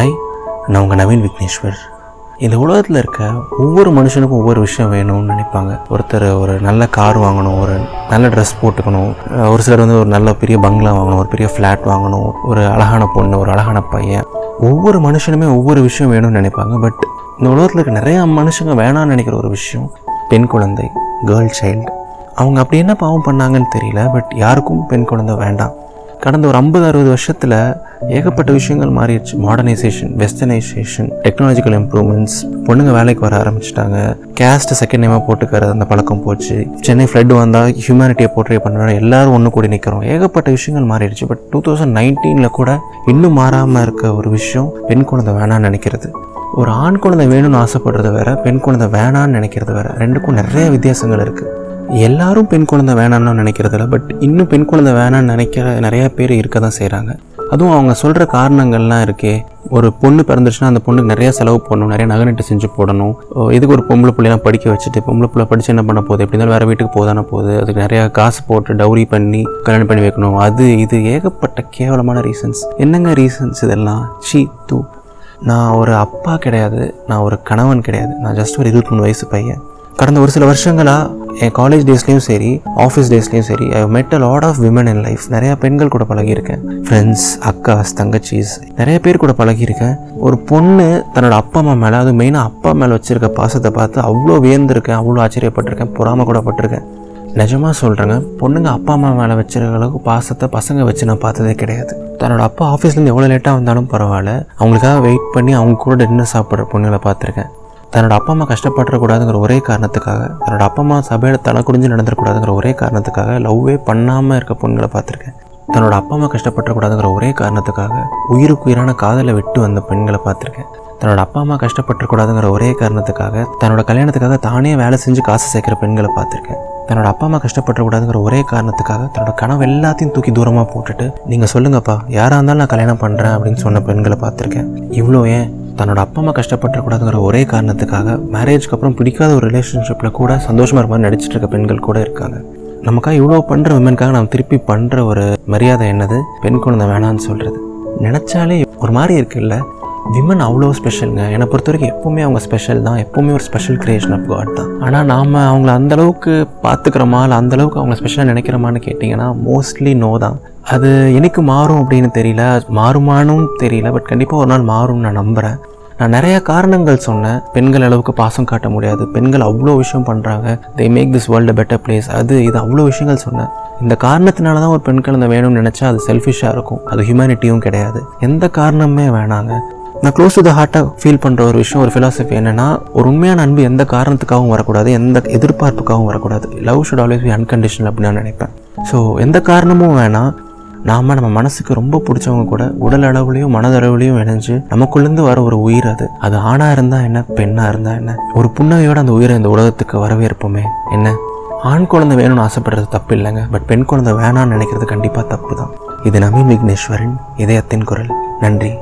Hi நான் உங்கள் நவீன் விக்னேஸ்வர் இந்த உலகத்தில் இருக்க ஒவ்வொரு மனுஷனுக்கும் ஒவ்வொரு விஷயம் வேணும்னு நினைப்பாங்க. ஒருத்தர் ஒரு நல்ல கார் வாங்கணும் ஒரு நல்ல ட்ரெஸ் போட்டுக்கணும் ஒரு சிலர் வந்து ஒரு நல்ல பெரிய பங்களா வாங்கணும் ஒரு பெரிய ஃப்ளாட் வாங்கணும் ஒரு அழகான பொண்ணு ஒரு அழகான பையன். ஒவ்வொரு மனுஷனுமே ஒவ்வொரு விஷயம் வேணும்னு நினைப்பாங்க. பட் இந்த உலகத்தில் இருக்க நிறைய மனுஷங்க வேணாம்னு நினைக்கிற ஒரு விஷயம் பெண் குழந்தை கேர்ள் சைல்டு அவங்க அப்படி என்ன பாவம் பண்ணாங்கன்னு தெரியல. பட் யாருக்கும் பெண் குழந்தை வேண்டாம். கடந்த ஒரு ஐம்பது அறுபது வருஷத்தில் ஏகப்பட்ட விஷயங்கள் மாறிடுச்சு. மாடர்னைசேஷன் வெஸ்டர்னைசேஷன் டெக்னாலஜிக்கல் இம்ப்ரூவ்மெண்ட்ஸ் பொண்ணுங்க வேலைக்கு வர ஆரம்பிச்சிட்டாங்க. கேஸ்ட் செகண்ட் நேமாக போட்டுக்கிற அந்த பழக்கம் போச்சு. சென்னை ஃப்ளட் வந்தால் ஹியூமனிட்டியை போர்ட்ரே பண்ணுறோம் எல்லாரும் ஒன்று கூடி நிற்கிறோம் ஏகப்பட்ட விஷயங்கள் மாறிடுச்சு. பட் டூ தௌசண்ட் நைன்டீனில் கூட இன்னும் மாறாமல் இருக்க ஒரு விஷயம் பெண் குழந்தை வேணாம்னு நினைக்கிறது. ஒரு ஆண் குழந்தை வேணும்னு ஆசைப்படுறது வேற பெண் குழந்தை வேணான்னு நினைக்கிறது வேற. ரெண்டுக்கும் நிறைய வித்தியாசங்கள் இருக்குது எல்லாரும் பெண் குழந்தை வேணாம்னு நினைக்கிறதில்ல பட் இன்னும் பெண் குழந்தை வேணாம்னு நினைக்கிற நிறைய பேர் இருக்க தான் செய்கிறாங்க அதுவும் அவங்க சொல்கிற காரணங்கள்லாம் இருக்கே. ஒரு பொண்ணு பிறந்துச்சுன்னா அந்த பொண்ணுக்கு நிறைய செலவு பண்ணணும் நிறைய நகை செஞ்சு போடணும். இதுக்கு ஒரு பொம்பளை பிள்ளைலாம் படிக்க வச்சுட்டு பொம்பளை பிள்ளை படித்து என்ன பண்ண போகுது? எப்படி இருந்தாலும் வேறு வீட்டுக்கு போதானே போகுது. அதுக்கு நிறையா காசு போட்டு டவுரி பண்ணி கல்யாணம் பண்ணி வைக்கணும். அது இது ஏகப்பட்ட கேவலமான ரீசன்ஸ் என்னங்க ரீசன்ஸ் இதெல்லாம்? சீ தூ. நான் ஒரு அப்பா கிடையாது நான் ஒரு கணவன் கிடையாது. நான் ஜஸ்ட் ஒரு இருபத்தி மூணு வயசு பையன். கடந்த ஒரு சில வருஷங்களாக என் காலேஜ் டேஸ்லேயும் சரி ஆஃபீஸ் டேஸ்லேயும் சரி I met a lot of women in life நிறையா பெண்கள் கூட பழகியிருக்கேன். ஃப்ரெண்ட்ஸ் அக்காஸ் தங்கச்சிஸ் நிறைய பேர் கூட பழகியிருக்கேன். ஒரு பொண்ணு தன்னோட அப்பா அம்மா மேலே அது மெயினாக அப்பா மேலே வச்சுருக்க பாசத்தை பார்த்து அவ்வளோ வியந்திருக்கேன் அவ்வளோ ஆச்சரியப்பட்டிருக்கேன் பொறாம கூட பட்டிருக்கேன். நிஜமாக சொல்கிறேங்க பொண்ணுங்க அப்பா அம்மா மேலே வச்சிருக்க அளவுக்கு பாசத்தை பசங்க வச்சு நான் பார்த்ததே கிடையாது. தன்னோட அப்பா ஆஃபீஸ்லேருந்து எவ்வளோ லேட்டாக வந்தாலும் பரவாயில்ல. அவங்களுக்காக வெயிட் பண்ணி அவங்க கூட டின்னர் சாப்பிட்ற பொண்ணுங்களை பார்த்துருக்கேன். தன்னோட அப்பா அம்மா கஷ்டப்பட்டுறக்கூடாதுங்கிற ஒரே காரணத்துக்காக தன்னோட அப்பா அம்மா சபையில் தலை குடிஞ்சு நடந்துடக்கூடாதுங்கிற ஒரே காரணத்துக்காக லவ்வே பண்ணாமல் இருக்க பொண்களை பார்த்துருக்கேன். தன்னோட அப்பா அம்மா கஷ்டப்பட்டுறக்கூடாதுங்கிற ஒரே காரணத்துக்காக உயிருக்கு உயிரான காதலை விட்டு வந்த பெண்களை பார்த்துருக்கேன். தன்னோட அப்பா அம்மா கஷ்டப்பட்டுறக்கூடாதுங்கிற ஒரே காரணத்துக்காக தன்னோட கல்யாணத்துக்காக தானே வேலை செஞ்சு காசு சேர்க்குற பெண்களை பார்த்துருக்கேன். தன்னோட அப்பா அம்மா கஷ்டப்பட்டுறக்கூடாதுங்கிற ஒரே காரணத்துக்காக தன்னோட கனவு எல்லாத்தையும் தூக்கி தூரமாக போட்டுட்டு நீங்கள் சொல்லுங்கப்பா யாராக இருந்தாலும் நான் கல்யாணம் பண்ணுறேன் அப்படின்னு சொன்ன பெண்களை பார்த்துருக்கேன். இவ்வளோ ஏன்? தன்னோட அப்பா அம்மா கஷ்டப்பட்டுறக்கூடாதுங்கிற ஒரே காரணத்துக்காக மேரேஜ்க்கு அப்புறம் பிடிக்காத ஒரு ரிலேஷன்ஷிப்பில் கூட சந்தோஷமாக இருக்க மாதிரி நடிச்சிட்டு இருக்க பெண்கள் கூட இருக்காங்க. நமக்காக இவ்வளோ பண்ணுற விமனுக்காக நம்ம திருப்பி பண்ணுற ஒரு மரியாதை என்னது? பெண் குழந்தை வேணான்னு சொல்கிறது நினச்சாலே ஒரு மாதிரி இருக்குல்ல? விமன் அவ்வளோ ஸ்பெஷலுங்க. என்னை பொறுத்த வரைக்கும் எப்போவுமே அவங்க ஸ்பெஷல் தான். எப்போவுமே ஒரு ஸ்பெஷல் கிரியேஷன் ஆஃப் காட் தான். ஆனால் நாம் அவங்கள அந்தளவுக்கு பார்த்துக்கிறோமா? இல்லை அந்த அளவுக்கு அவங்க ஸ்பெஷலாக நினைக்கிறோமான்னு கேட்டிங்கன்னா மோஸ்ட்லி நோ தான். அது எனக்கு மாறும் அப்படின்னு தெரியல. மாறுமானும் தெரியல. பட் கண்டிப்பாக ஒரு நாள் மாறும்னு நான் நம்புகிறேன் நான் நிறைய காரணங்கள் சொன்னேன். பெண்கள் அளவுக்கு பாசம் காட்ட முடியாது. பெண்கள் அவ்வளோ விஷயம் பண்ணுறாங்க they make this world better place அது இது அவ்வளோ விஷயங்கள் சொன்னேன். இந்த காரணத்தினால தான் ஒரு பெண்கள் அந்த வேணும்னு நினச்சா அது செல்ஃபிஷாக இருக்கும். அது ஹியூமனிட்டியும் கிடையாது. எந்த காரணமே வேணாங்க. நான் க்ளோஸ் டு த ஹார்ட்டாக ஃபீல் பண்ணுற ஒரு விஷயம் ஒரு ஃபிலாசபி என்னென்னா ஒரு உண்மையான அன்பு எந்த காரணத்துக்காகவும் வரக்கூடாது எந்த எதிர்பார்ப்புக்காகவும் வரக்கூடாது. Love should always be unconditional அப்படின்னு நான் நினைப்பேன். ஸோ எந்த காரணமும் வேணாம். நாம் நம்ம மனசுக்கு ரொம்ப பிடிச்சவங்க கூட உடல் அளவுலையும் மனதளவுலையும் இணைஞ்சு நமக்குள்ளேருந்து வர ஒரு உயிர் அது. அது ஆணாக இருந்தால் என்ன பெண்ணாக இருந்தால் என்ன? ஒரு புன்னகையோட அந்த உயிரை இந்த உலகத்துக்கு வரவேற்போமே? என்ன? ஆண் குழந்தை வேணும்னு ஆசைப்படுறது தப்பு இல்லைங்க. பட் பெண் குழந்தை வேணாம்னு நினைக்கிறது கண்டிப்பாக தப்பு தான் இது நவீன் விக்னேஸ்வரன் இதயத்தின் குரல். நன்றி.